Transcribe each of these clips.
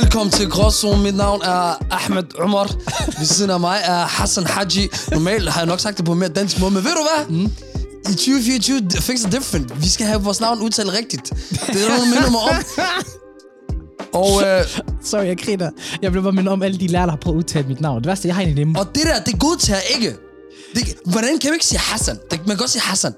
Velkommen til Gråzone. Mit navn er Ahmed Umar. Ved siden af mig er Hassan Haji. Normalt har jeg nok sagt det på en mere dansk måde, men ved du hvad? Mm. I 2024, things are different. Vi skal have vores navn udtalt rigtigt. Det er der, nogen minder mig om. Og, øh, Sorry, jeg griner. Jeg blev bare mindet om alle de lærere, der har prøvet at udtale mit navn. Det værste, jeg har en af dem. og det der, det godtager ikke. Det, hvordan kan vi ikke sige Hassan? Det, man kan godt sige Hassan.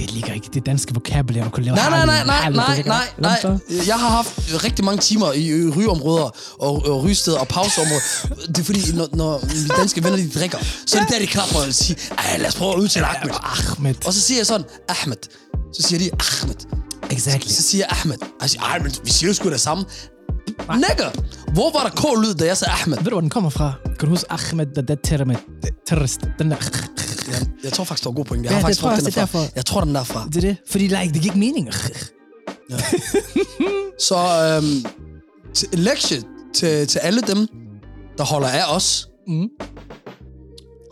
Det ligger ikke det danske vokabulær, at kunne lave Nej, nej, nej, nej, nej, det nej, nej. Jeg har haft rigtig mange timer i rygeområder og, og rygesteder og pauseområder. Det er fordi, når, når mine danske venner de drikker, så er det der, de klapper og siger, ej, lad os prøve at udtale Ahmed. Ahmed. Og så siger jeg sådan, Ahmed. Så siger de, Ahmed. Exactly. Så siger jeg Ahmed. Jeg siger, ej, men vi siger jo sgu det samme. Nigga, hvor var der k-lyd, da jeg sagde Ahmed? Ved du, hvor den kommer fra? Kan du huske Ahmed, der der terror terrorist? Den der... Jeg, jeg tror faktisk, det var god point. Jeg Ja, har faktisk tror jeg den er derfor. Jeg tror, den er derfra. Det er det. Fordi like, det ikke mening. Så øhm, til lektie til, til alle dem, der holder af os. Mm.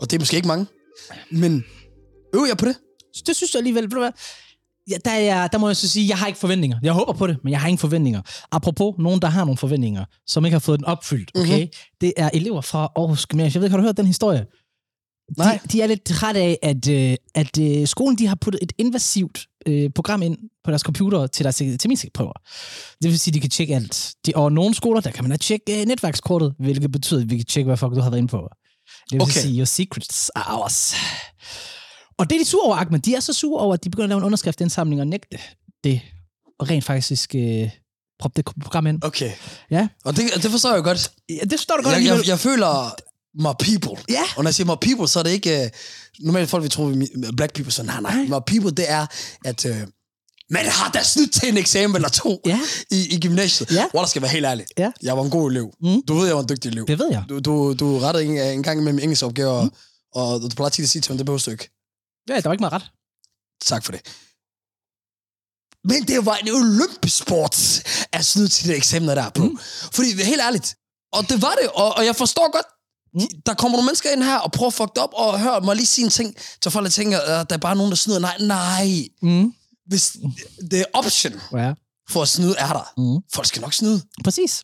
Og det er måske ikke mange. Men øv jeg på det? Så det synes jeg alligevel, ved du hvad? Ja, der, er, der må jeg så sige, jeg har ikke forventninger. Jeg håber på det, men jeg har ingen forventninger. Apropos nogen, der har nogle forventninger, som ikke har fået den opfyldt, okay? Mm-hmm. Det er elever fra Aarhus Gymnasium. Jeg ved ikke, har du hørt den historie? Nej. De, de er lidt træt af, at, øh, at øh, skolen de har puttet et invasivt øh, program ind på deres computer til deres terminsikprøver. Det vil sige, at de kan tjekke alt. De, og nogle skoler, der kan man da tjekke øh, netværkskortet, hvilket betyder, at vi kan tjekke, hvad fuck du har været inde på. Det vil Okay. sige, your secrets are ours. Og det er de sure over, Ahmed. De er så sure over, at de begynder at lave en underskriftindsamling og nægte det. Og rent faktisk øh, proppe det program ind. Okay. Ja. Og det, det forstår jeg godt. ja det står du godt Jeg, alligevel. jeg, jeg føler my people. Ja. Og når jeg siger my people, så er det ikke... Uh, normalt folk vil tro, vi er black people, så nej, nej. My people, det er, at... Uh, man har da snydt til en eksamen eller to Ja. i, i gymnasiet. Ja. Hvor der skal være helt ærlig. Ja. Jeg var en god elev. Mm. Du ved, jeg var en dygtig elev. Det ved jeg. Du, du, du rettede en, en gang med min engelske opgaver, mm. og du plejer tit at sige til mig, det behøver du ikke. Ja, der var ikke meget ret. Tak for det. Men det var en olympisk sport at snyde til de eksamener der på. Mm. Fordi, helt ærligt, og det var det, og, og jeg forstår godt, mm. der kommer nogle mennesker ind her og prøver at fuck det op, og hør mig lige sige en ting, så folk tænker, at der er bare nogen, der snyder. Nej, nej. Mm. Hvis det option Ja. for at snyde er der, Mm. folk skal nok snyde. Præcis.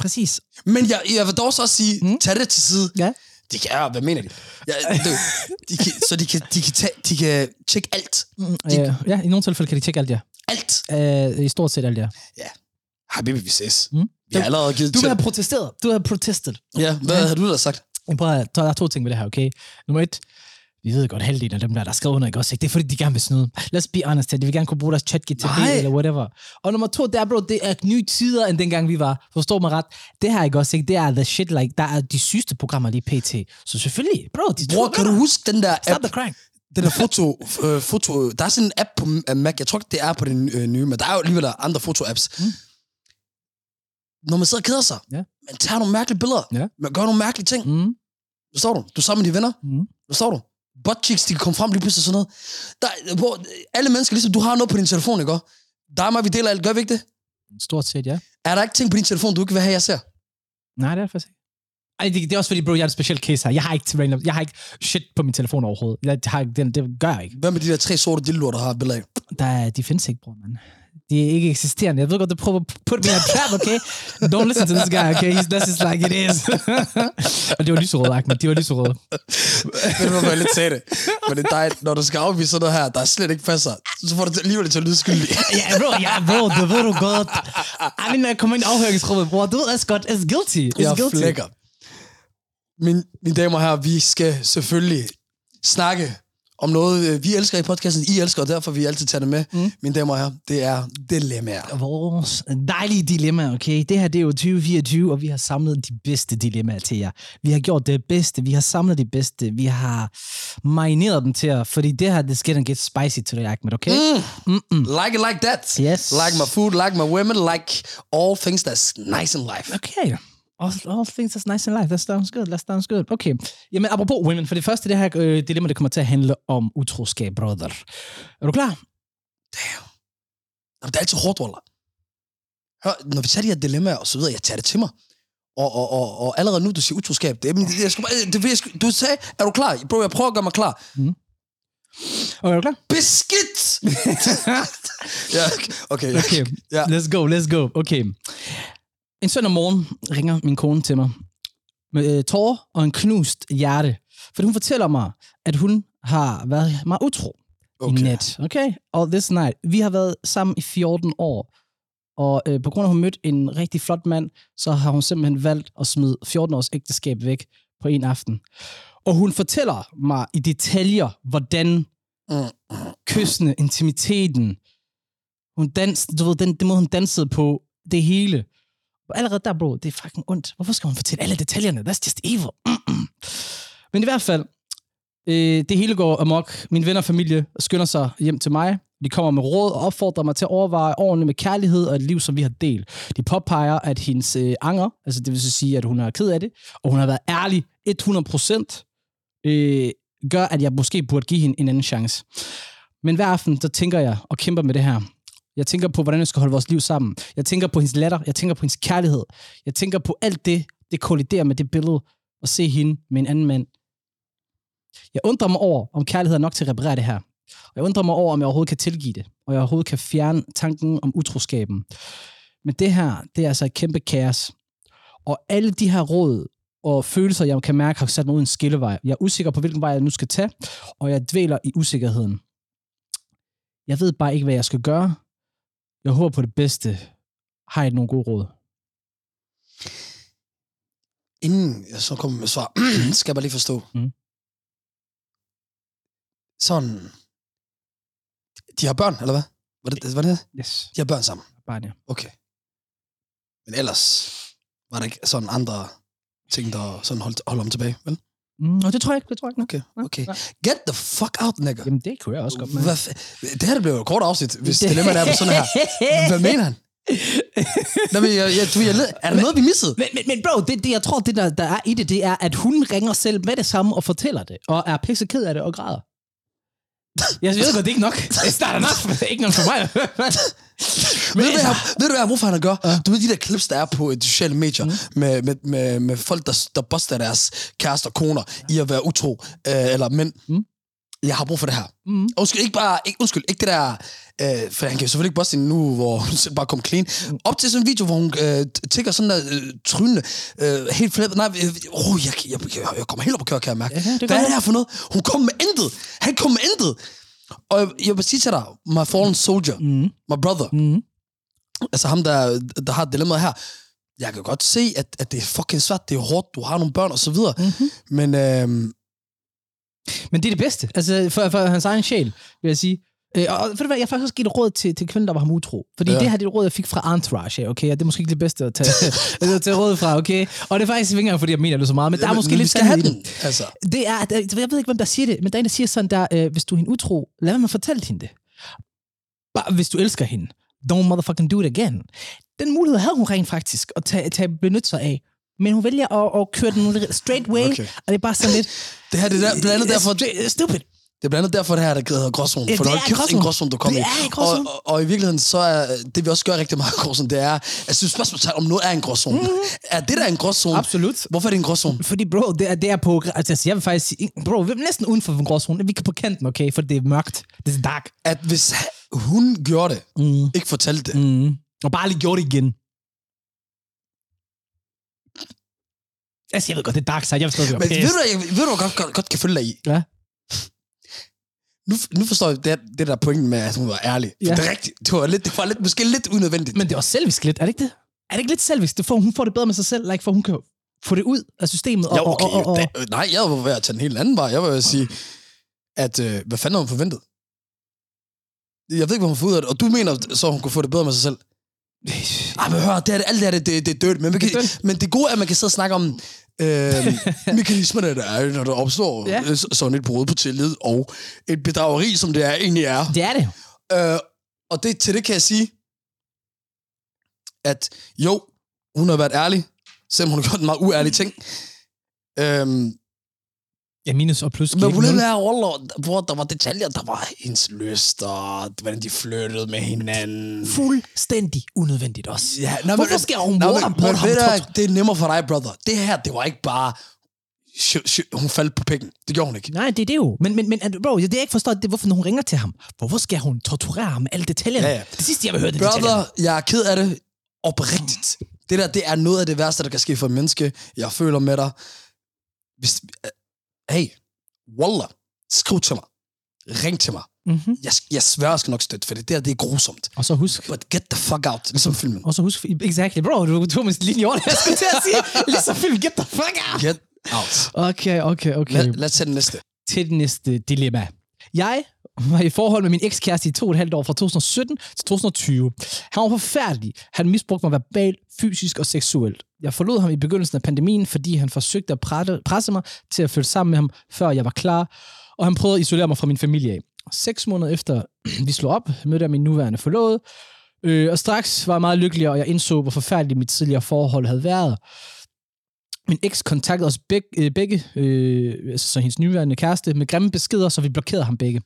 Præcis. Men jeg, jeg vil dog så også sige, mm. tag det til side. Ja. De kan, ja, hvad mener de? Ja, det, de kan, så de kan, de kan, tage, de kan tjekke alt. Mm, øh, ja, i nogle tilfælde kan de tjekke alt, ja. Alt. Øh, I stort set alt, ja. Ja. Habibi, vi ses. Mm. Vi har allerede givet Du til. har protesteret. Du har protestet. Ja, hvad Ja. har du da sagt? Jeg prøver at, der er to ting ved det her, okay? Nummer et, vi ved godt, halvdelen af dem der, der skriver under, ikke også? Ikke? Det er fordi, de gerne vil snyde. Let's be honest, de vil gerne kunne bruge deres chat GTP eller whatever. Og nummer to, det er, bro, det er nye tider, end dengang vi var. Forstår mig ret? Det her, ikke også? Ikke? Det er the shit, like, der er de sygeste programmer lige pt. Så selvfølgelig, bro, de Bror, kan du huske den der Stop app? the crime. Den der foto, øh, foto... Der er sådan en app på øh, Mac. Jeg tror ikke, det er på den øh, nye, men der er jo alligevel andre foto-apps. Mm. Når man sidder og keder sig, Ja. man tager nogle mærkelige billeder. Ja. Man gør nogle mærkelige ting. Mm. Forstår du? Du er sammen med dine venner. Mm. Forstår du? Butt cheeks, de kan komme frem lige pludselig sådan noget. Der, hvor, alle mennesker, ligesom du har noget på din telefon, ikke? også? Der er mig, vi deler alt. Gør vi ikke det? Stort set, ja. Er der ikke ting på din telefon, du ikke vil have, jeg ser? Nej, det er det faktisk ikke. Ej, det, det, er også fordi, bro, jeg er en speciel case her. Jeg har ikke, random, jeg har ikke shit på min telefon overhovedet. Jeg har, ikke- det, gør jeg ikke. Hvad med de der tre sorte dildoer, der har billeder? Der, er- de findes ikke, bror, man. De er ikke eksisterende. Jeg ved godt, du prøver at put me a trap, okay? Don't listen to this guy, okay? He's, that's just like it is. og det var lyserøde, Ahmed. De var lyserøde. Det var jeg lidt det. Men det er dig, når du skal afvise sådan noget her, der er slet ikke passer, så får du det alligevel til at lyde skyldig. Ja, bro, ja, bro, det ved du godt. I mean, når jeg kommer ind i afhøringsrummet, bror, du ved godt, it's guilty. It's Jeg guilty. flækker. Min, mine damer og herrer, vi skal selvfølgelig snakke om noget, øh, vi elsker i podcasten. I elsker, og derfor vi altid tage det med. Mm. Mine damer og herrer, det er dilemmaer. Vores dejlige dilemma, okay? Det her, det er jo 2024, og vi har samlet de bedste dilemmaer til jer. Vi har gjort det bedste, vi har samlet de bedste, vi har marineret dem til jer, fordi det her, det skal get spicy today, Ahmed, okay? Mm. Mm-mm. Like it like that. Yes. Like my food, like my women, like all things that's nice in life. Okay. All, all things that's nice in life. That sounds good. That sounds good. Okay. Jamen, apropos women, for det første, det her øh, dilemma, det kommer til at handle om utroskab, brother. Er du klar? Jamen, det er altid hårdt, Waller. Hør, når vi tager de her dilemmaer og så videre, jeg tager det til mig. Og, og, og, og allerede nu, du siger utroskab. Det, det, jeg skal bare, det, jeg skal, du sagde, er du klar? Bro, jeg prøver at gøre mig klar. Okay, er du klar? Beskidt! ja, okay. Okay, Ja. let's go, let's go. Okay. En søndag morgen ringer min kone til mig med øh, tårer og en knust hjerte. For hun fortæller mig, at hun har været mig utro okay. i net. Okay? Og this night. Vi har været sammen i 14 år. Og øh, på grund af, at hun mødte en rigtig flot mand, så har hun simpelthen valgt at smide 14 års ægteskab væk på en aften. Og hun fortæller mig i detaljer, hvordan kyssene, intimiteten, hun dans, du ved, den, den måde, hun dansede på, det hele. Og allerede der, bro, det er fucking ondt. Hvorfor skal hun fortælle alle detaljerne? That's just evil. Men i hvert fald, øh, det hele går amok. Min venner og familie skynder sig hjem til mig. De kommer med råd og opfordrer mig til at overveje ordentligt med kærlighed og et liv, som vi har delt. De påpeger, at hendes øh, anger, altså det vil så sige, at hun er ked af det, og hun har været ærlig 100%, øh, gør, at jeg måske burde give hende en anden chance. Men hver aften, så tænker jeg og kæmper med det her. Jeg tænker på, hvordan jeg skal holde vores liv sammen. Jeg tænker på hendes latter. Jeg tænker på hendes kærlighed. Jeg tænker på alt det, det kolliderer med det billede, og se hende med en anden mand. Jeg undrer mig over, om kærlighed er nok til at reparere det her. Og jeg undrer mig over, om jeg overhovedet kan tilgive det, og jeg overhovedet kan fjerne tanken om utroskaben. Men det her, det er altså et kæmpe kaos. Og alle de her råd og følelser, jeg kan mærke, har sat mig ud en skillevej. Jeg er usikker på, hvilken vej jeg nu skal tage, og jeg dvæler i usikkerheden. Jeg ved bare ikke, hvad jeg skal gøre. Jeg håber på det bedste. Har I nogle gode råd? Inden jeg så kommer med svar, skal jeg bare lige forstå. Mm. Sådan... De har børn, eller hvad? Var det, var det? Yes. De har børn sammen. Bare ja. Okay. Men ellers var der ikke sådan andre ting, der sådan holdt, holdt om tilbage, vel? Mm, og det tror jeg ikke, det tror jeg ikke. Okay, Nej, okay. Get the fuck out, nigga. Jamen, det kunne jeg også godt med. Hvad, f- det her det bliver jo et kort afsnit, hvis det dilemmaet er på sådan her. Hvad mener han? Nå, men jeg, jeg, du, jeg, led- er der noget, vi missede? Men, men, men bro, det, det, jeg tror, det der, der er i det, det er, at hun ringer selv med det samme og fortæller det, og er pisse ked af det og græder. Jeg ved godt, det er ikke nok. Det starter nok. ikke nok for mig. ved, du, jeg, ved du, hvad jeg, han gør? Ja. Du ved de der clips, der er på de sociale medier, mm. med, med, med, med folk, der, der buster deres kærester og koner ja. i at være utro, øh, eller mænd. Mm. Jeg har brug for det her. Mm. Undskyld, ikke bare, ikke, undskyld, ikke det der, øh, for han kan jo selvfølgelig ikke hende nu, hvor hun selv bare kom clean. Op til sådan en video, hvor hun øh, tigger sådan der øh, trynende, øh, helt flæbet. Nej, øh, oh, jeg, jeg, jeg, jeg kommer helt op på kør, kan jeg mærke. Ja, det Hvad er det her for noget? Hun kom med intet. Han kom med intet. Og jeg, jeg vil sige til dig, my fallen soldier, Mm. my brother, Mm. altså ham, der, der har dilemmaet her, jeg kan godt se, at, at det er fucking svært, det er hårdt, du har nogle børn og så videre, Mm-hmm. men øhm, Men det er det bedste. Altså, for, for hans egen sjæl, vil jeg sige. Øh, og ved du hvad, jeg har faktisk også givet et råd til, til kvinden, der var ham utro. Fordi Ja. det her det er råd, jeg fik fra Entourage, okay? Og det er måske ikke det bedste at tage, at tage råd fra, okay? Og det er faktisk ikke engang, fordi jeg mener det så meget, men der er måske men lidt skal have sandhed i den, det. altså. Det er, der- jeg ved ikke, hvem der siger det, men der er en, der siger sådan der, øh, hvis du er hende utro, lad være med at fortælle hende det. Bare hvis du elsker hende. Don't motherfucking do it again. Den mulighed havde hun rent faktisk at tage, tage benytte sig af. Men hun vælger at, at køre den straight way, Okay. og det er bare sådan lidt... Det her det er der, blandt andet derfor, Stupid. Det er blandt andet derfor, det her, der hedder gråzone. Ja, For det det er er en gråzone. du kommer Det i. er. Og, og, og, i virkeligheden, så er det, vi også gør rigtig meget i gråzone, det er, at synes spørgsmålstegn, om noget er en gråzone. Mm. Er det der en gråzone? Absolut. Hvorfor er det en gråzone? Fordi, bro, det er, det er på... Altså, jeg vil faktisk sige... Bro, vi er næsten uden for en gråzone. Vi kan på kanten, okay? For det er mørkt. Det er dark. At hvis hun gjorde det, Mm. ikke fortalte det, Mm. Og bare lige gjorde det igen. Altså, jeg ved godt, det er dark side. Jeg vil stadig være Men ved du, jeg, ved du, jeg godt, godt, godt kan følge dig i? Ja. Nu, nu forstår jeg det, det der pointen med, at hun var ærlig. Ja. det er rigtigt. Det var, lidt, det var lidt, måske lidt unødvendigt. Men det er også selvisk lidt, er det ikke det? Er det ikke lidt selvisk? Det får, hun får det bedre med sig selv, like, for hun kan få det ud af systemet. Og, Ja, okay. og, og, og, øh, nej, jeg var ved at tage en helt anden vej. Jeg var ved at sige, at øh, hvad fanden har hun forventet? Jeg ved ikke, hvad hun får ud af det. Og du mener, så hun kunne få det bedre med sig selv? Ej, men hør, det er, alt det her, det, det, det er dødt. Men, kan, Det er dødt. men det gode er, at man kan sidde og snakke om øh, mekanismerne, der er, når der opstår Ja. ja. sådan et brud på tillid, og et bedrageri, som det er egentlig er. det er det. Øh, og det, til det kan jeg sige, at jo, hun har været ærlig, selvom hun har gjort en meget uærlig ting. Øhm, Ja, minus og plus. men giver problemet nul. er, Wallah, hvor der var detaljer, der var hendes lyster, hvordan de flyttede med hinanden. Fuldstændig unødvendigt også. Ja, nå, Hvorfor skal hun nå, men, waterboard men, ham det er nemmere for dig, brother. Det her, det var ikke bare... Hun faldt på pikken. Det gjorde hun ikke. Nej, det er det jo. Men, men, men bro, det er ikke forstået, det er, hvorfor hun ringer til ham. Hvorfor skal hun torturere ham med alle detaljerne? Ja, ja. Det sidste, jeg vil høre, det er detaljerne. Brother, jeg er ked af det. Oprigtigt. Det der, det er noget af det værste, der kan ske for et menneske. Jeg føler med dig. Hvis, hey, Wallah, skriv til mig. Ring til mig. Mm-hmm. Jeg, jeg svær, jeg skal nok støtte, for det der, det er grusomt. Og så husk, But get the fuck out, ligesom filmen. og så husk, exactly, bro, du tog min linje over, jeg skulle til at sige, ligesom film, get the fuck out. Get out. Okay, okay, okay. Lad, lad os tage den næste. til det næste dilemma. Jeg var i forhold med min ekskæreste i to og et halvt år fra 2017 til 2020. Han var forfærdelig. Han misbrugte mig verbalt, fysisk og seksuelt. Jeg forlod ham i begyndelsen af pandemien, fordi han forsøgte at presse mig til at følge sammen med ham, før jeg var klar, og han prøvede at isolere mig fra min familie af. Seks måneder efter vi slog op, mødte jeg min nuværende forlovede, øh, og straks var jeg meget lykkelig, og jeg indså, hvor forfærdeligt mit tidligere forhold havde været. Min eks kontaktede os begge, øh, begge øh, altså så hendes nuværende kæreste, med grimme beskeder, så vi blokerede ham begge.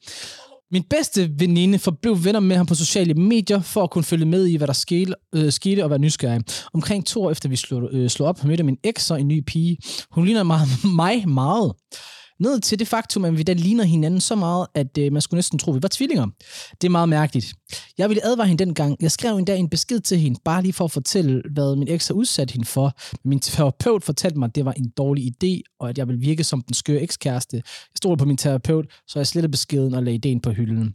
Min bedste veninde forblev venner med ham på sociale medier, for at kunne følge med i, hvad der skete, øh, skete og være nysgerrig. Omkring to år efter vi slog, øh, slog op, mødte min eks og en ny pige. Hun ligner mig, mig meget. Ned til det faktum, at vi da ligner hinanden så meget, at øh, man skulle næsten tro, at vi var tvillinger. Det er meget mærkeligt. Jeg ville advare hende dengang. Jeg skrev endda en besked til hende, bare lige for at fortælle, hvad min eks har udsat hende for. Min terapeut fortalte mig, at det var en dårlig idé, og at jeg ville virke som den skøre ekskæreste. Jeg stod på min terapeut, så jeg slettede beskeden og lagde ideen på hylden.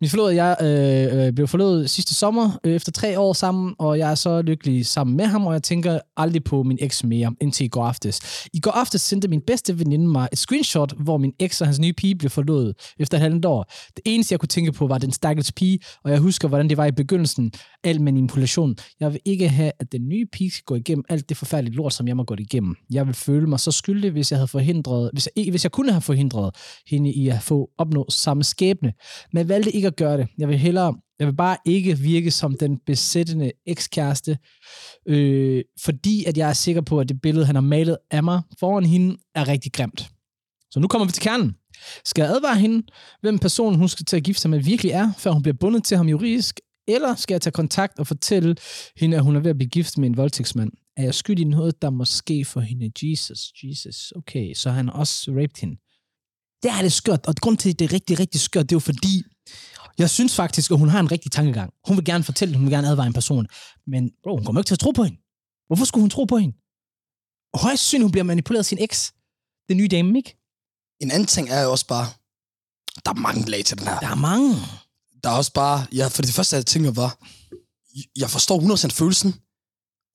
Min forlovede jeg øh, øh, blev forlovet sidste sommer, øh, efter tre år sammen, og jeg er så lykkelig sammen med ham, og jeg tænker aldrig på min eks mere, indtil i går aftes. I går aftes sendte min bedste veninde mig et screenshot, hvor min eks og hans nye pige blev forlået efter et halvt år. Det eneste, jeg kunne tænke på, var den stakkels pige, og jeg husker, hvordan det var i begyndelsen. Al manipulation. Jeg vil ikke have, at den nye pige skal gå igennem alt det forfærdelige lort, som jeg må gå igennem. Jeg vil føle mig så skyldig, hvis jeg havde forhindret, hvis jeg, hvis jeg kunne have forhindret hende i at få opnå samme skæbne. Men jeg valgte ikke at gøre det. Jeg vil hellere, jeg vil bare ikke virke som den besættende ekskæreste, øh, fordi at jeg er sikker på, at det billede, han har malet af mig foran hende, er rigtig grimt. Så nu kommer vi til kernen. Skal jeg advare hende, hvem personen hun skal til at gifte sig med virkelig er, før hun bliver bundet til ham juridisk, eller skal jeg tage kontakt og fortælle hende, at hun er ved at blive gift med en voldtægtsmand? Er jeg skyld i noget, der måske for hende? Jesus, Jesus, okay, så han også raped hende. Det er det skørt, og grund til, at det er rigtig, rigtig skørt, det er jo fordi, jeg synes faktisk, at hun har en rigtig tankegang. Hun vil gerne fortælle, hun vil gerne advare en person, men bro, hun kommer ikke til at tro på hende. Hvorfor skulle hun tro på hende? Højst synes hun bliver manipuleret af sin eks. Den nye dame, ikke? En anden ting er jo også bare, der er mange lag til den her. Der er mange. Der er også bare, ja, for det første, jeg tænker var, jeg forstår 100% følelsen,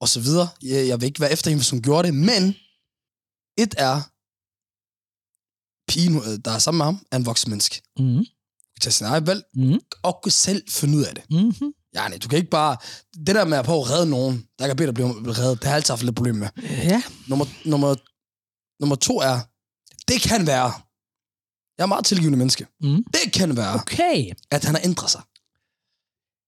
og så videre. Jeg, jeg vil ikke være efter hende, hvis hun gjorde det, men et er, pigen, øh, der er sammen med ham, er en voksen menneske. Mm. Kan tage sin egen valg, Mm. og kunne selv finde ud af det. Mm-hmm. Ja, nej, du kan ikke bare... Det der med at prøve at redde nogen, der kan bede dig blive reddet, det har jeg altid haft lidt problem med. Ja. Nummer, nummer, nummer to er, det kan være, jeg er meget tilgivende menneske, Mm. det kan være, Okay. at han har ændret sig.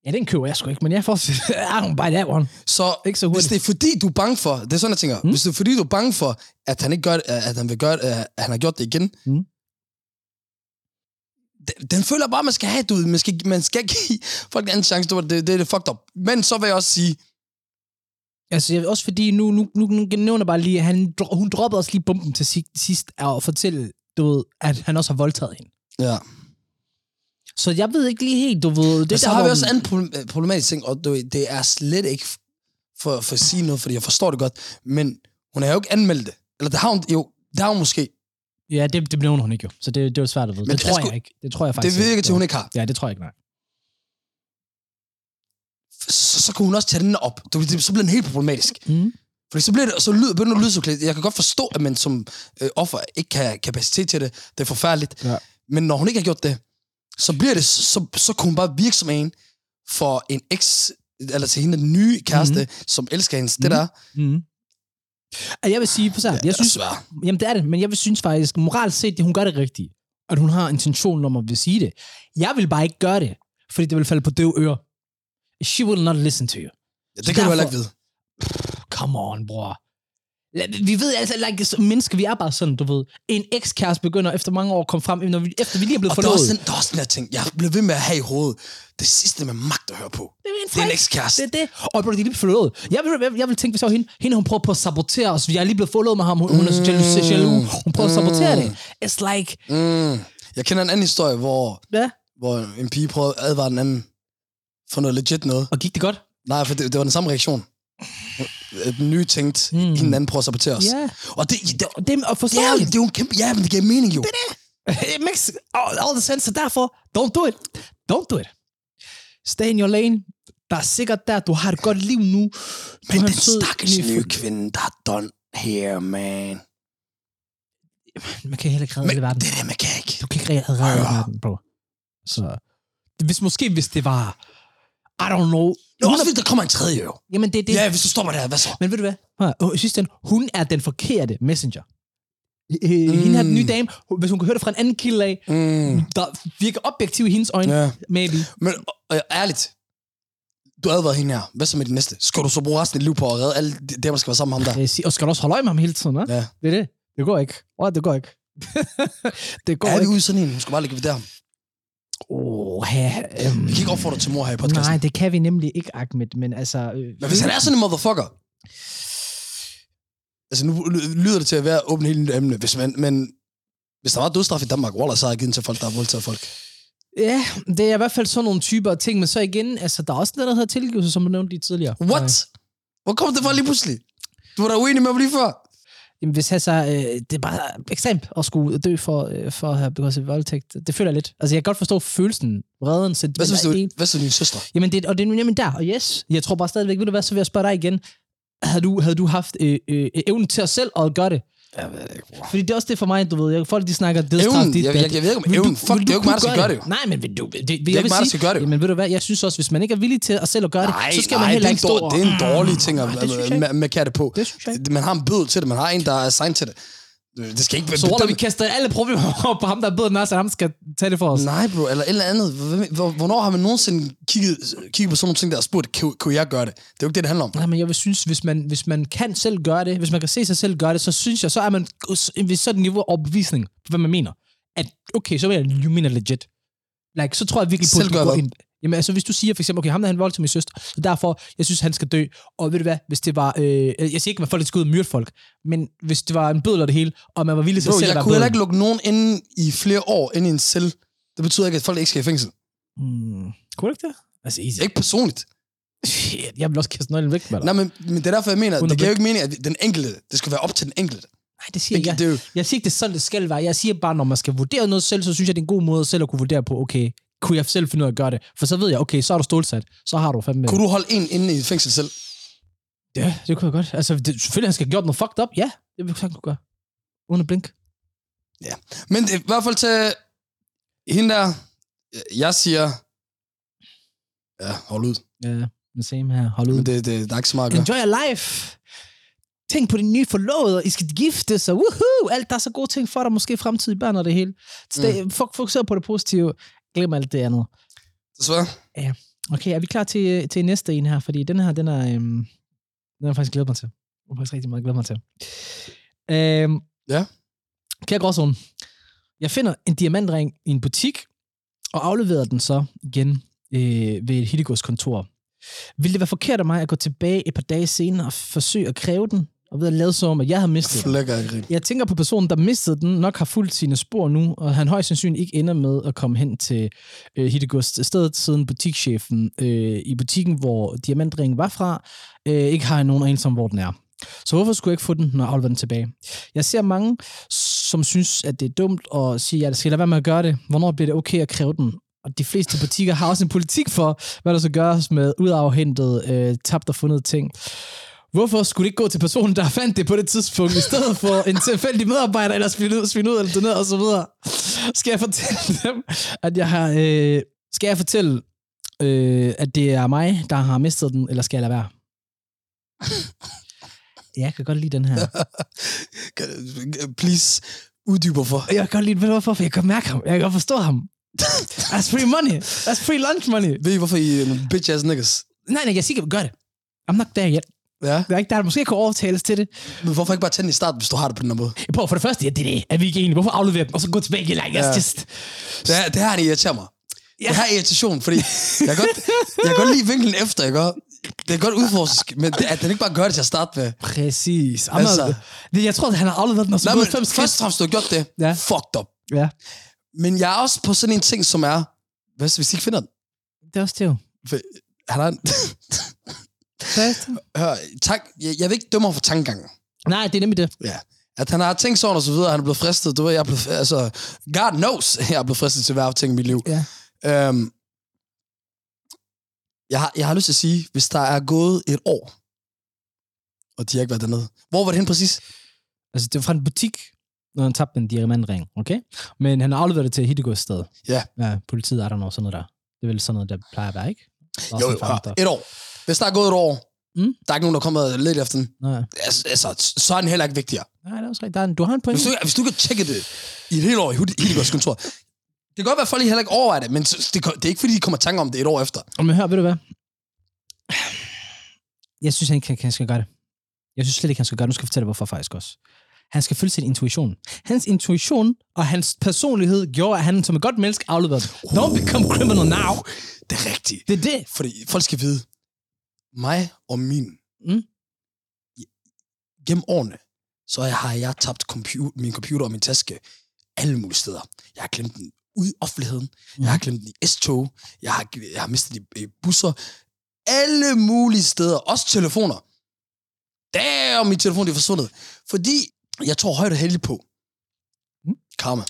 Ja, den køber jeg sgu ikke, men jeg får... I don't buy that one. Så Ikke så hvis hurtigt. det er fordi, du er bange for, det er sådan, jeg tænker, Mm. hvis det er fordi, du er bange for, at han ikke gør det, at han vil gøre det, at han har gjort det igen, Mm. den, den føler bare, man skal have, du man skal, man skal give folk en anden chance, ved, det, det er det fucked up. Men så vil jeg også sige, Altså, jeg- også fordi nu, nu, nu, nu nævner jeg bare lige, at han, hun droppede også lige bumpen til si- sidst og fortælle, du ved, at han også har voldtaget hende. ja. Så jeg ved ikke lige helt, du ved... Det Det så der, har vi også en anden problem- problematisk ting, og du, ved, det er slet ikke for, for at sige noget, fordi jeg forstår det godt, men hun har jo ikke anmeldt det. Eller det har hun, jo, det har hun måske. Ja, det, det nævner hun ikke jo. Så det, det er jo svært at vide. Men det tror er sgu- jeg ikke. Det tror jeg faktisk Det virker til, hun ikke har. Ja, det tror jeg ikke, nej. Så, så kan hun også tage den op. Du, det, så bliver den helt problematisk. Mm. Fordi så, bliver det, så lyder, begynder det at lyde så klædt. Jeg kan godt forstå, at man som øh, offer ikke kan kapacitet til det. Det er forfærdeligt. Ja. Men når hun ikke har gjort det, så bliver det, så, så kunne hun bare virke som en for en eks, eller til hende den nye kæreste, mm-hmm. som elsker hendes. Det Mhm. der, Mm. Jeg vil sige, for jeg, jeg synes, svært. Jamen, det er det, men jeg vil synes faktisk, moralt set, at hun gør det rigtigt. At hun har intentionen om at vil sige det. Jeg vil bare ikke gøre det, fordi det vil falde på døv ører. She will not listen to you. Ja, det kan du heller ikke vide. Come on, bror. Vi ved altså, like, som mennesker, vi er bare sådan, du ved. En ekskæreste begynder efter mange år at komme frem, når vi, efter vi lige er blevet Og der er, forlovet. også der er også den her ting, jeg blev ved med at have i hovedet. Det sidste med magt at høre på. Det er en, Det er en ekskæreste. Det er det. Og bro, de er lige forlovet. Jeg vil, jeg, jeg vil tænke, hvis jeg var hende, hende hun prøver på at sabotere os. Jeg er lige blevet forlovet med ham. Hun, hun er så jaloux, jaloux. Hun prøver at sabotere det. It's like, Mm. Jeg kender en anden historie, hvor, ja. hvor en pige prøvede at advare den anden for noget legit noget. Og gik det godt? Nej, for det, det var den samme reaktion. øh, den nye tænkt, mm. Den anden prøver at sabotere os. Ja. Og det, det, Og det er det, er, det er jo en kæmpe... Ja, men det giver mening jo. Det It makes all, all the sense, så derfor, don't do it. Don't do it. Stay in your lane. Der er sikkert der, du har et godt liv nu. Du Men den en stakkels ny- nye kvinde, der er done here, man. Man kan heller ikke redde hele verden. det der, man kan ikke. Du kan ikke redde hele verden, bro. Så hvis måske, hvis det var, I don't know. Det Hun også fordi, der kommer en tredje jo. jamen det er det. Ja, hvis du stopper der, hvad så? Men ved du hvad? Hør, I sidste ende, hun er den forkerte messenger. Øh, Hende her, den nye dame, hvis hun kan høre det fra en anden kilde af, Mm. der virker objektiv i hendes øjne, Ja. maybe. Men øh, ærligt, du har advaret hende her. Hvad så med de næste? Skal du så bruge resten af dit liv på at redde alle de der, der skal være sammen med ham der? Og skal du også holde øje med ham hele tiden, hva'? Ja. Det er det. Det går ikke. Åh, det går ikke. det går Er vi ikke. ude i sådan en? Hun skal bare likvidere ham. Oh, ja, øhm, Vi kan ikke opfordre til mor her i podcasten. Nej, det kan vi nemlig ikke, Ahmed, men altså... Øh, Men hvis han er sådan en motherfucker... Altså, nu lyder det til at være åbent hele emne, hvis man, men hvis der var dødstraf i Danmark, Waller, så havde jeg givet den til folk, der har voldtaget folk. Ja, det er i hvert fald sådan nogle typer af ting, men så igen, altså, der er også noget, der hedder tilgivelse, som du nævnte lige tidligere. What? Hvor kom det fra lige pludselig? Du var da uenig med mig lige før. Jamen, hvis altså, øh, det er bare ekstremt at skulle dø for, øh, for at have begået sig voldtægt. Det føler jeg lidt. Altså, jeg kan godt forstå følelsen, vreden, Hvad sentimentet. synes du, hvad synes du din søster? Jamen, det, og det er nemlig der, og yes, jeg tror bare stadigvæk, ved du hvad, så vil jeg spørge dig igen. Havde du, havde du haft øh, øh, evnen til at selv at gøre det? Jeg ved det ikke, bror. Fordi det er også det for mig, du ved. Folk de snakker dødsstraf. Evnen? dit, Jeg- jeg- jeg ved ikke om evnen. du- Fuck, det er jo ikke mig, der skal gøre det. Nej, men vil du, det, det, Det er ikke mig, der skal gøre det. Jamen ved du hvad, jeg synes også, hvis man ikke er villig til at selv at gøre det, så skal man heller ikke stå det er en dårlig ting at det katte på. Det synes jeg ikke. Man har en bødel til det, man har en, der er assigned til det. Det skal ikke Så Waller, vi kaster alle problemer over på ham, der er bedre end os, og ham skal tage det for os. Nej, bro, eller et eller andet. Hvornår har man nogensinde kigget, kigget på sådan nogle ting, der og spurgt, kunne, kunne jeg gøre det? Det er jo ikke det, det handler om. Nej, men jeg vil synes, hvis man, hvis man kan selv gøre det, hvis man kan se sig selv gøre det, så synes jeg, så er man ved sådan niveau af overbevisning hvad man mener. At, okay, så vil jeg, you mener legit. Like, så tror jeg virkelig på, Selv at du går ind. Jamen, altså, hvis du siger for eksempel, okay, ham der han voldtog min søster, så derfor, jeg synes, han skal dø. Og ved du hvad, hvis det var, øh, jeg siger ikke, at folk skal ud og myrde folk, men hvis det var en bødel og det hele, og man var villig til Bro, selv at jeg være kunne heller ikke lukke nogen inde i flere år inde i en celle. Det betyder ikke, at folk ikke skal i fængsel. Hmm, kunne du ikke det? Altså, easy. Ikke personligt. Shit, jeg vil også kaste nøglen væk med dig. Nej, men, men det er derfor, jeg mener, Uden det at giver jo ikke mening, at den enkelte, det skal være op til den enkelte. Nej, det siger Det, jeg. det Jeg siger ikke, det er sådan, det skal være. Jeg siger bare, når man skal vurdere noget selv, så synes jeg, det er en god måde selv at kunne vurdere på, okay, kunne jeg selv finde ud af at gøre det? For så ved jeg, okay, så er du stålsat. Så har du fandme... kunne du holde en inde i et fængsel selv? Ja, det kunne jeg godt. Altså, det, selvfølgelig, han skal have gjort noget fucked up. Ja, det vil jeg kunne gøre. Uden at blink. Men i hvert fald til hende der, jeg siger, ja, hold ud. Ja, den same her. Hold ud. Men det, det, der er ikke så meget. Enjoy your life. Tænk på din nye forlovede, I skal gifte sig, woohoo! Alt, der er så gode ting for dig, måske fremtidige børn og det hele. Stay, mm. Fokuser på det positive. Glem alt det andet. Desværre. Okay, er vi klar til, til næste en her? Fordi den her, den er, øhm, den er jeg faktisk glædet mig til. Den er faktisk rigtig meget glædet mig til. Øhm, Ja. Kære gråzone, jeg finder en diamantring i en butik, og afleverer den så igen øh, ved et Hittegårds kontor. Vil det være forkert af mig at gå tilbage et par dage senere og forsøge at kræve den, og ved at lade som om, at jeg har mistet den? Jeg tænker på personen, der mistede den, nok har fulgt sine spor nu, og han højst sandsynligt ikke ender med at komme hen til øh, Hittegods stedet, siden butikschefen øh, i butikken, hvor diamantringen var fra, øh, ikke har nogen anelse om, hvor den er. Så hvorfor skulle jeg ikke få den, når jeg afleverer den tilbage? Jeg ser mange, som synes, at det er dumt, og siger, at jeg skal lade være med at gøre det. Hvornår bliver det okay at kræve den? Og de fleste butikker har også en politik for, hvad der skal gøres med udafhentet, øh, tabt og fundet ting. Hvorfor skulle det ikke gå til personen, der fandt det på det tidspunkt, i stedet for en tilfældig medarbejder, eller svinde ud, svinde ud eller doneret og så videre? Skal jeg fortælle dem, at jeg har... Øh, skal jeg fortælle, øh, at det er mig, der har mistet den, eller skal jeg lade være? Jeg kan godt lide den her. Please, uddyber for. Jeg kan godt lide, ved du hvorfor? For jeg kan mærke ham. Jeg kan godt forstå ham. That's free money. That's free lunch money. Ved I, hvorfor I er nogle bitch-ass niggas? Nej, nej, jeg siger, gør det. I'm not there yet. Ja, Der er ikke der, der måske kan overtales til det. men hvorfor ikke bare tænde i starten, hvis du har det på den her måde? Jeg prøver for det første, ja, det er det. Er vi ikke enige? Hvorfor aflevere den, og så gå tilbage igen? Like, Ja. just... Det her, det her det irriterer mig. Ja. Det her er irritation, fordi jeg kan godt, jeg kan godt lide vinklen efter, gør. Det er godt udforsk, men det, at den ikke bare gør det til at starte med. Præcis. I'm Altså. det, jeg tror, at han har afleveret den, og så Nej, men fem først og fremmest, du har gjort det. Ja. Fucked up. Ja, Men jeg er også på sådan en ting, som er... Hvad hvis I ikke finder den? det er også det jo. For, han har en, Fristet? Hør, tak, jeg, jeg vil ikke dømme ham for tankegangen. Nej, det er nemlig det. Ja. At han har tænkt sådan og så videre, han er blevet fristet. Du ved, jeg er blevet, altså, God knows, jeg er blevet fristet til hver ting i mit liv. Ja. Øhm, jeg, har, jeg har lyst til at sige, hvis der er gået et år, og de har ikke været dernede. Hvor var det hen præcis? Altså, det var fra en butik, når han tabte en diamantring, okay? Men han har afleveret det til Hittegårds sted. Ja. Ja, politiet er der noget sådan noget der. Det er vel sådan noget, der plejer at være, ikke? Jo, jo, et år. Hvis der er gået et år, Mm. der er ikke nogen, der kommer lidt efter den. Nej, Altså, altså, så er den heller ikke vigtigere. Nej, det er også rigtigt. Der er en, du har en point. Hvis du, hvis du kan tjekke det i et helt år i Hittegårds kontor, det kan godt være, at folk heller ikke overvejer det, men det, det er ikke, fordi de kommer tanke om det et år efter. Og Men hør, ved du hvad? Jeg synes ikke, han, han skal gøre det. Jeg synes slet ikke, han skal gøre det. Nu skal jeg fortælle dig, hvorfor faktisk også. Han skal følge sin intuition. Hans intuition og hans personlighed gjorde, at han som et godt menneske afleverede. Don't become criminal now. Det er rigtigt. Det er det. Fordi folk skal vide, mig og min, Mm. gennem årene, så har jeg tabt computer, min computer og min taske alle mulige steder. Jeg har glemt den ude i offentligheden. Mm. Jeg har glemt den i S-tog. Jeg har, jeg har mistet den i, i busser. Alle mulige steder. Også telefoner. Damn, min telefon er forsvundet. Fordi jeg tror højt og heldigt på Mm. karma.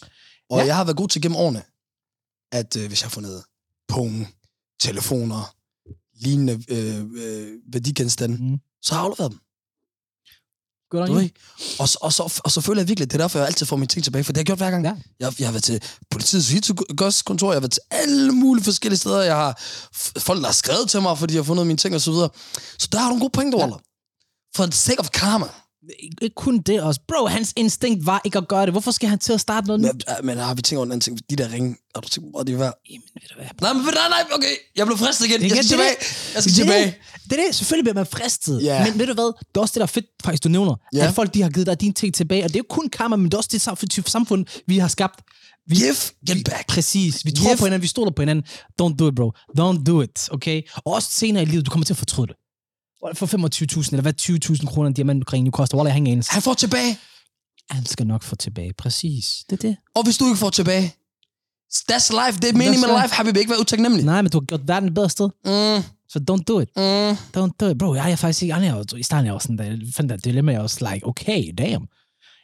Og Ja. jeg har været god til gennem årene, at øh, hvis jeg har fundet punge, telefoner, lignende øh, øh, værdigenstande, Mm. så har jeg afleveret dem. Good on Du ikke? Og, så- og, så, og så føler jeg virkelig, det er derfor, jeg altid får mine ting tilbage, for det har jeg gjort hver gang. Ja. Jeg, jeg har været til politiets kontor, jeg har været til alle mulige forskellige steder, jeg har folk, der har skrevet til mig, fordi jeg har fundet mine ting og så videre. Så der har du en god pointe, Waller. For the sake of karma. Ikke kun det også. Bro, hans instinkt var ikke at gøre det. Hvorfor skal han til at starte noget nyt? Men, men har vi tænkt over en anden ting? De der ringe, har du tænkt, hvor de er værd? Jamen, ved du hvad? Nej, men nej, nej, okay. Jeg blev fristet igen. Jeg Igen, skal det tilbage. Jeg skal det tilbage. Det, det er det. Selvfølgelig bliver man fristet. Ja. Men ved du hvad? Det er også det, der er fedt, faktisk, du nævner. Ja. At folk, de har givet dig dine ting tilbage. Og det er jo kun karma, men det er også det sam- samfund, vi har skabt. Vi, Give, get back. Præcis. Vi tror Give- på hinanden, vi stoler på hinanden. Don't do it, bro. Don't do it, okay? Og også senere i livet, du kommer til at fortryde det. For 25.000, eller hvad 20.000 kroner en diamantring nu koster. Wallah, ingen anelse. Han får tilbage. Han skal nok få tilbage. Præcis. Det er det. Og hvis du ikke får tilbage, that's life. Det er meningen med life. Har vi ikke været utaknemmelig? Nej, men du har gjort verden et bedre sted. Mm, Så don't do it. mm. Don't do it. Bro, jeg er faktisk ikke... Jeg I starten jeg også sådan, da jeg fandt det dilemma, jeg var også like, okay, damn.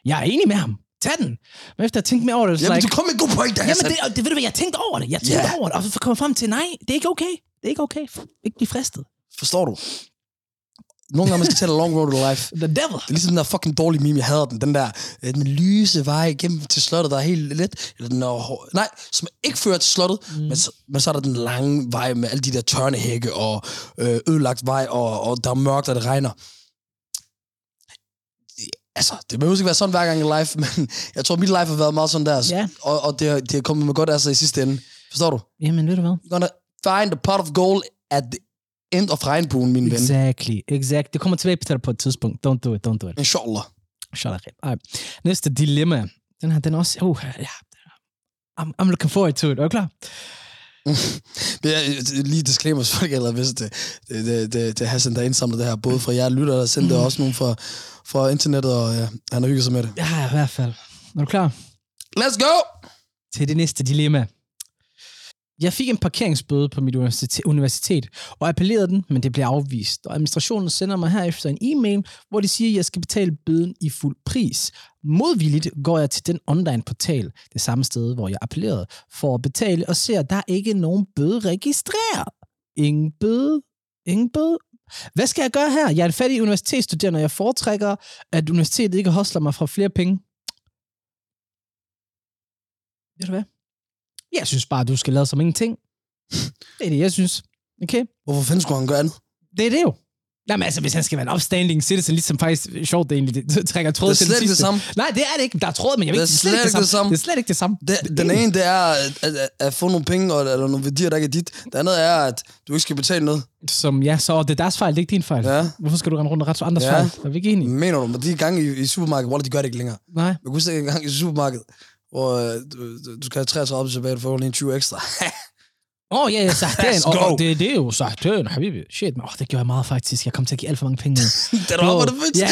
Jeg er enig med ham. Tag den. Men efter jeg tænkte mere over det, så Jamen, like, du kom med en god point, der Jamen, det, det ved du hvad, jeg tænkte over det. Jeg tænkte yeah. over det, og så kom jeg frem til, nej, det er ikke okay. Det er ikke okay. Ikke blive fristet. Forstår du? Nogle gange man skal tage long road to life. The devil. Det er ligesom den der fucking dårlige meme, jeg havde den. Den der øh, den lyse vej igennem til slottet, der er helt let. Eller den er, nej, som ikke fører til slottet, mm. men, så, men så er der den lange vej med alle de der tørnehække og øh, ødelagt vej, og, og der er mørkt, og det regner. Altså, det behøver ikke være sådan hver gang i life, men jeg tror, mit life har været meget sådan der. Ja. Og, og det, det er kommet med godt af sig i sidste ende. Forstår du? Jamen, ved du hvad? You're gonna find a pot of gold at the end of regnbuen, min ven. Exactly, exactly. Det kommer tilbage til dig på et tidspunkt. Don't do it, don't do it. Inshallah. Up. Ej. Næste dilemma. Den her, den er også... Uh, ja. I'm, I'm looking forward to it. Er du klar? Det er øh, lige disclaimer, så folk allerede vidste det. Det, det, det, det er Hassan, der indsamler det her, både fra jer lytter, der sendte og også nogle fra, fra internettet, og ja, han har hygget sig med det. Ja, i hvert fald. Er du klar? Let's go! til det næste dilemma. Jeg fik en parkeringsbøde på mit universitet, universitet og appellerede den, men det blev afvist. Og administrationen sender mig herefter en e-mail, hvor de siger, at jeg skal betale bøden i fuld pris. Modvilligt går jeg til den online portal, det samme sted, hvor jeg appellerede, for at betale, og ser, at der er ikke nogen bøde registreret. Ingen bøde. Ingen bøde. Hvad skal jeg gøre her? Jeg er en fattig universitetsstuderende, og jeg foretrækker, at universitetet ikke hostler mig fra flere penge. Ved du hvad? Jeg synes bare, du skal lade som ingenting. Det er det, jeg synes. Okay? Hvorfor fanden skulle han gøre andet? Det er det jo. Jamen altså, hvis han skal være en upstanding citizen, ligesom faktisk sjovt, det egentlig det trækker tråd Det er til slet den ikke det sidste. samme. Nej, det er det ikke. Der er tråd, men jeg ved Det er det slet ikke det samme. Det er slet ikke det samme. Det, den ene, det er at, at, at, få nogle penge, og, eller nogle værdier, der ikke er dit. Det andet er, at du ikke skal betale noget. Som, ja, så det er deres fejl, det er ikke din fejl. Ja. Hvorfor skal du rende rundt og rette andres Ja. fejl? Er vi ikke enige? Mener du, men de gange i, i supermarkedet, hvor de gør det ikke længere. Nej. Jeg kunne huske en gang i supermarkedet, hvor øh, du, du, skal have 33 tilbage, du får lige en 20 ekstra. Åh, oh, ja, Sahten. Let's Og, og det, det er jo Sahten, habibi. Shit, men oh, det gjorde jeg meget faktisk. Jeg kom til at give alt for mange penge. Det der var det fedt. Ja,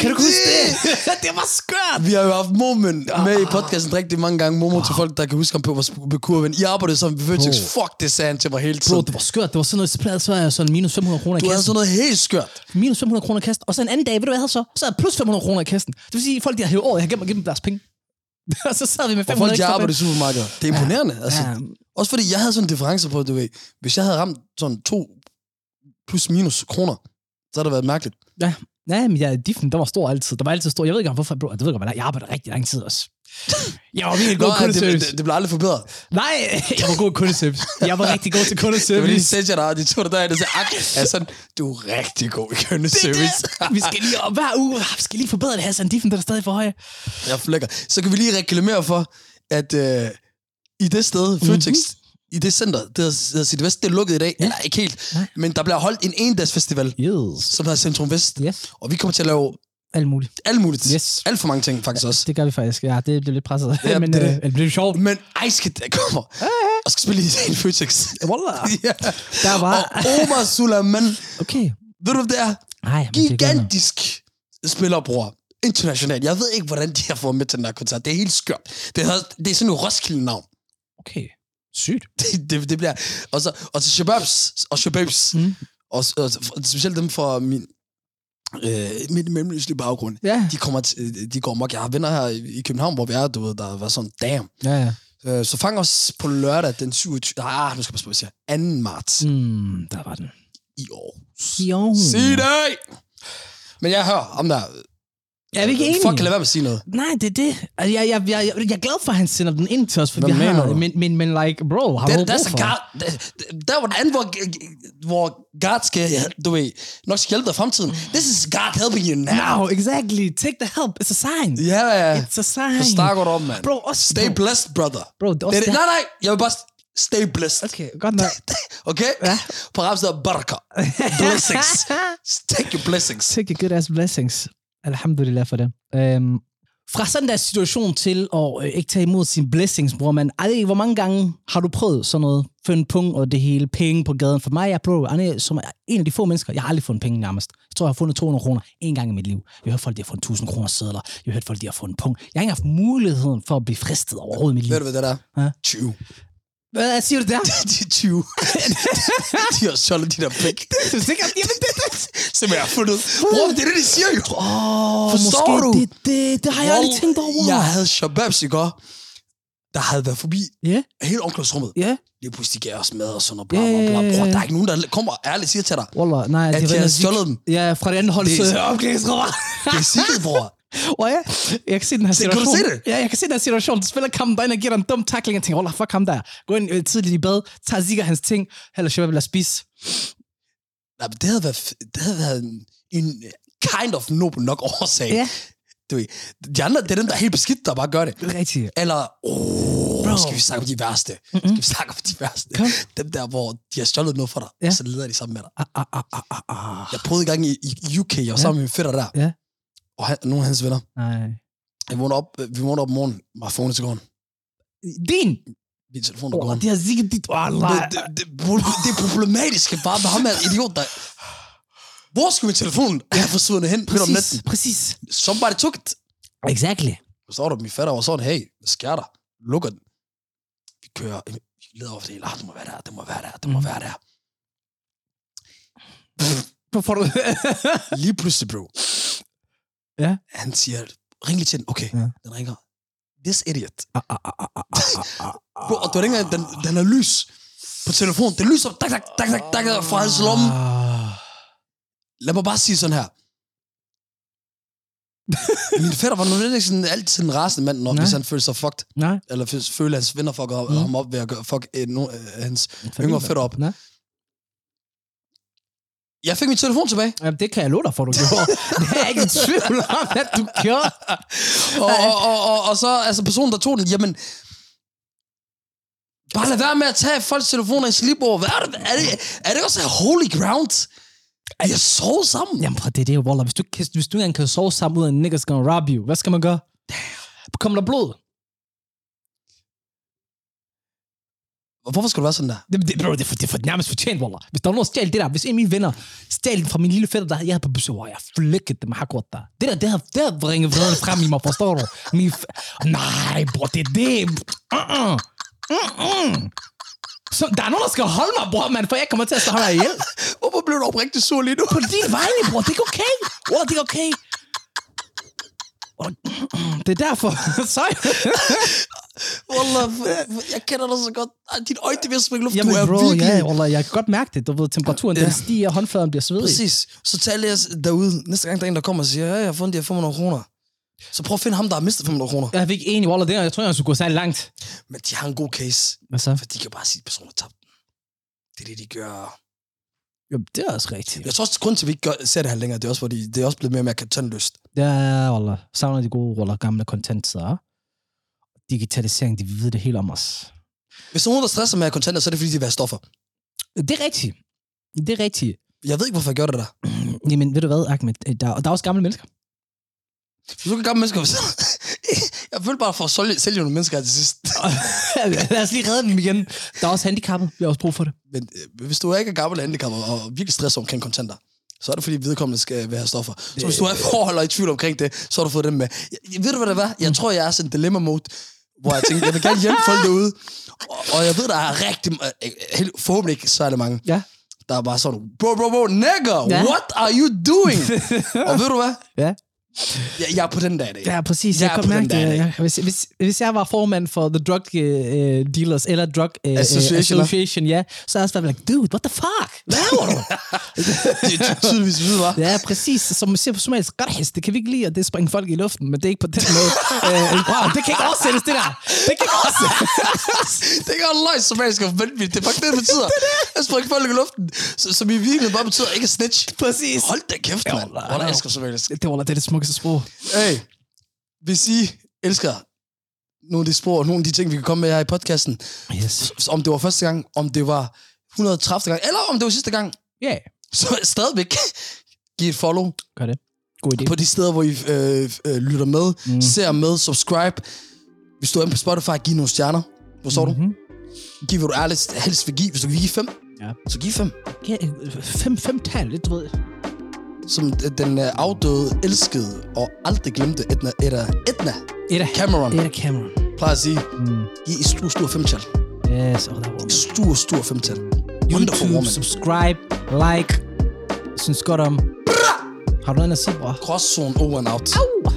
kan du huske det? det var skørt. Vi har jo haft Momen med i podcasten rigtig mange gange. Momo til folk, der kan huske ham på, på kurven. I arbejdede som. Bro. Fuck, det sagde han til mig hele Bro, tiden. det var skørt. Det var sådan noget, så så jeg sådan minus 500 kroner i Du havde kassen. sådan noget helt skørt. Minus 500 kroner i kassen. Og så en anden dag, ved du hvad jeg havde så? Så havde jeg plus 500 kroner i kassen. Det vil sige, folk, de har hævet over, jeg har gemt dem deres penge. og så sad vi med Og 500 folk, der ekstra arbejder i supermarkeder. Det er imponerende. Ja. Altså, Ja. Også fordi jeg havde sådan en difference på, du ved, hvis jeg havde ramt sådan to plus minus kroner, så havde det været mærkeligt. Ja, ja men ja, diffen, der var stor altid. Der var altid stor. Jeg ved ikke, hvorfor, bro, jeg ved ikke, hvad jeg arbejder rigtig lang tid også. Jeg var virkelig god Nå, det, kundeservice. det, det, blev aldrig forbedret. Nej, jeg var god kundeservice. Jeg var rigtig god til Det var lige kundeservice. sætte dig, og de to der der, der sagde, ak, er sådan, du er rigtig god i kundeservice. vi skal lige, og hver uge, ah, vi skal lige forbedre det her, sådan diffen, der er stadig for høje. Jeg flækker. Så kan vi lige reklamere for, at øh, i det sted, Føtex, mm-hmm. I det center, det hedder City Vest, det er lukket i dag. Ja. Eller ikke helt. Nej. Men der bliver holdt en endagsfestival, Yes. som hedder Centrum Vest. Yes. Og vi kommer til at lave Alt muligt. alt muligt. Yes. Alt for mange ting, faktisk også. Det gør vi faktisk. Ja, det bliver lidt presset. Ja, men det øh, det. bliver sjovt. Men Ice Kid, der kommer og skal spille i en Føtex. Wallah. ja. Der var... Og Omar Sulaiman, Okay. ved du, hvad det er? Nej, men. Gigantisk spiller, bror. Internationalt. Jeg ved ikke, hvordan de har fået med til den her koncert. Det er helt skørt. Det er, det er sådan et Roskilde-navn. Okay. Sygt. Det, det, det bliver... Og, så, og til Shababs, og Shababs, Mm. mm. og, og, specielt dem fra min, øh, min mellemøstlige baggrund, Ja. de, kommer de går mok. Jeg har venner her i i København, hvor vi er, du ved, der var sådan, damn. Ja, ja. Øh, så fang os på lørdag den 27... Ah, nu skal jeg passe på, hvad jeg siger. 2. marts Mm, der var den. i år. Jo. Sig det! Men jeg hører om der... Er vi ikke enige? Fuck, kan lade være med at sige noget. Nej, det er det. Altså, jeg, jeg, jeg, jeg, jeg er glad for, at han sender den ind til os, for Hvad vi har, du? men, men, men like, bro, har Det, der, er for? så guard, der, der var den anden, hvor, hvor God skal, du ved, nok skal hjælpe dig i fremtiden. This is God helping you now. Now, exactly. Take the help. It's a sign. Ja, ja. It's a sign. Så snakker du om, mand. Bro, også... Stay bro, blessed, brother. Bro, det er Det også det. det- Nej, nej, jeg vil bare stay blessed. Okay, godt nok. Okay? Ja. På rap hedder baraka. Blessings. Take your blessings. Take a good ass blessings. Alhamdulillah for det. Um, fra sådan der situation til at øh, ikke tage imod sine blessings, bror man. Ej, hvor mange gange har du prøvet sådan noget? En pung og det hele, penge på gaden. For mig, jeg bro, som er en af de få mennesker, jeg har aldrig fundet penge nærmest. Jeg tror, jeg har fundet 200 kroner en gang i mit liv. Jeg har hørt folk, de har fundet 1000 kroner sædler. Jeg har hørt folk, de har fundet pung. Jeg har ikke haft muligheden for at blive fristet overhovedet i mit liv. Ved du, hvad det er? Ja. 20. Hvad siger du der? De er 20. de har stjålet de der pæk. Du er sikker? Jamen, det, det. Som jeg har fundet. Bror, det er det, de siger jo. Åh, Forstår måske du? det, det, det har jeg aldrig tænkt over. Jeg havde shababs i går, der havde været forbi Ja, hele omklædningsrummet. ja. Lige pludselig gav os mad og sådan noget. Bla, bla, bla. Bror, der er ikke nogen, der kommer og ærligt siger til dig, Wallah, nej, at det de var har stjålet dem. Ja, fra det andet hold, Det er- så omklædningsrummer. Det er sikkert, bror. Og ja, jeg kan se den her Se, kan du situation. se det? Ja, jeg kan se den her situation. Spiller kampen derinde og giver en dum tackling. Jeg tænker, wallah, fuck ham der. Gå ind øh, tidligt i bad, tager sikkert hans ting. Heller Shabab vil spise. Nej, men det havde været, det havde været en, en kind of nobel nok årsag. Ja. Du ved, de andre, det er dem, der er helt beskidt, der bare gør det. Rigtigt. Eller, oh, Bro. skal vi snakke om de værste? Mm-hmm. Skal vi snakke om de værste? Kom. Dem der, hvor de har stjålet noget for dig, Ja. så leder de sammen med dig. Ah, ah, ah, ah, ah, ah. Jeg prøvede i gang i, i UK, jeg var Ja. sammen med min fætter der. Ja. Og han, nogle af hans venner. Nej. Jeg vågnede op, vi vågnede op om morgenen, var fonen til gården. Din! Min telefon er Oh, gården. det har sikkert dit... Wallah. Det, det, det, det er problematisk bare med ham her idiot, der... Hvor skal min telefon have forsvundet hen midt om natten? præcis. Somebody took it. Exactly. Så står der, min fætter var sådan, hey, hvad sker der? Lukker den. Vi kører, vi leder over det hele. Ah, det må være der, det må være der, det må Mhm. være der. Hvorfor du... Lige pludselig, bro. Ja. Han siger, ring lige til den. Okay, Ja. den ringer. This idiot. Ah, ah, ah, ah, ah, ah, ah. Bro, og du engang, den, den er lys på telefonen. Den lyser, dak, dak, dak, dak, dak, fra hans lomme. Lad mig bare sige sådan her. Min fætter var nu ikke sådan, altid en rasende mand, når, Nej. hvis han følte sig fucked. Nej. Eller følte, at hans venner fucker Mm. ham op ved at gøre, fuck eh, no, eh, hans yngre fætter op. Nej. Jeg fik min telefon tilbage. Jamen, det kan jeg love dig for, du gjorde. det er ikke i tvivl om, at du gjorde. Og, og, og, og, og så, altså personen, der tog den, jamen... Bare lad være med at tage folks telefoner i slipper. Hvad er det? Er det, er det også holy ground? Er jeg sovet sammen? Jamen, det er det Waller. Hvis du, hvis du ikke engang kan sove sammen ud af en niggas gonna rob you, hvad skal man gøre? Kommer der blod? Hvorfor skal du være sådan der? Det, det, bro, det, for, det er for nærmest fortjent, Wallah. Hvis der var nogen, der stjal det der, hvis en af mine venner stjal det fra min lille fætter, der jeg havde på besøg, hvor jeg flækkede dem har godt der. Det der, det har, det har bringet vreden frem i mig, forstår du? Min Nej, bror, det er det. Uh-uh. Uh-uh. Så, der er nogen, der skal holde mig, bror, man, for jeg kommer til at slå dig ihjel. Hvorfor blev du oprigtigt sur lige nu? På din vegne, bror, det er okay. Wallah, det er okay. Det er derfor. Sorry. Wallah, jeg kender dig så godt. Dit øjne, det vil springe luft. Jamen, du er bro, virkelig... ja, Wallah, jeg kan godt mærke det. Du ved, temperaturen, Ja. den stiger, håndfladen bliver svedig. Præcis. Så taler jeg derude. Næste gang, der er en, der kommer og siger, ja, jeg har fundet de her 500 kroner. Så prøv at finde ham, der har mistet 500 kroner. Jeg er ikke enig, Wallah, det jeg tror, jeg skulle gå særlig langt. Men de har en god case. Hvad så? For de kan bare sige, at personen har tabt den. Det er det, de gør. Jo, det er også rigtigt. Jeg tror også, at grunden til, at vi ikke gør, ser det her længere, det er også, fordi det er også blevet mere og mere kontantløst. Ja, Wallah. Savner de gode, Wallah, gamle kontantsider. Digitalisering, de ved det helt om os. Hvis nogen, der stresser med kontanter, så er det, fordi de vil have stoffer. Det er rigtigt. Det er rigtigt. Jeg ved ikke, hvorfor jeg gør det der. Jamen, ved du hvad, Ahmed? Der, der er også gamle mennesker. Hvis du kan gamle mennesker, så... jeg føler bare for at sælge, sælge nogle mennesker her til sidst. Lad os lige redde dem igen. Der er også handicappet. Vi har også brug for det. Men øh, hvis du ikke er gammel handicappet og virkelig stresser omkring kontanter, så er det fordi vedkommende skal have stoffer. Så hvis du er i forhold og i tvivl omkring det, så har du fået dem med. Jeg, ved du, hvad det var? Jeg tror, jeg er sådan en dilemma-mode, hvor jeg tænker, jeg vil gerne hjælpe folk derude. Og, og jeg ved, der er rigtig... øh, øh, Forhåbentlig ikke, så er det mange. Ja. Der er bare sådan, bro, bro, bro, nigga, Ja. what are you doing? og ved du hvad? Ja. Jeg, jeg er på den dag i dag. Ja, præcis. Jeg Jeg, er kan mærke der det. Ja. Hvis, hvis, hvis jeg var formand for The Drug uh, Dealers, eller Drug uh, Association. Association, ja, så er jeg også været like, dude, what the fuck? Hvad laver du? Det er ty- tydeligvis var. ja, præcis. Som man siger på somalisk, garhis, det kan vi ikke lide, og det springer folk i luften, men det er ikke på den måde. uh, wow, det kan ikke oversættes, det der. Det kan ikke oversættes. det er ikke løg, som jeg skal forvente Det er faktisk det, det betyder. Jeg springer folk i luften. Så, som i virkeligheden bare betyder ikke at snitch. præcis. Hold da kæft, mand. Hvor jeg elsker somalisk. Det var det, er det smukkeste sprog. Hey, hvis I elsker nogle af de spor, nogle af de ting, vi kan komme med her i podcasten, Yes. om det var første gang, om det var 130. gang, eller om det var sidste gang, Ja, yeah. så stadigvæk giv et follow gør det. God idé. på de steder, hvor I øh, øh, lytter med, mm. ser med, subscribe. Hvis du er på Spotify, giv nogle stjerner. Forstår mm-hmm. Mhm. du? Giv, hvad du ærligt helst vil give. Hvis du kan give fem, Ja. så giv fem. Ja, øh, fem, fem tal, det du ved. Som den øh, afdøde, elskede og aldrig glemte Edna, Edna, Edna Edda. Cameron Edda Cameron. plejer at sige, Mm. giv et stor, stor femtal. Yes, oh, that woman. Stor, stor femtal. Wonderful YouTube, woman. subscribe, like. Synes godt om. Har du noget at sige, bror? Crosszone over and out. Au!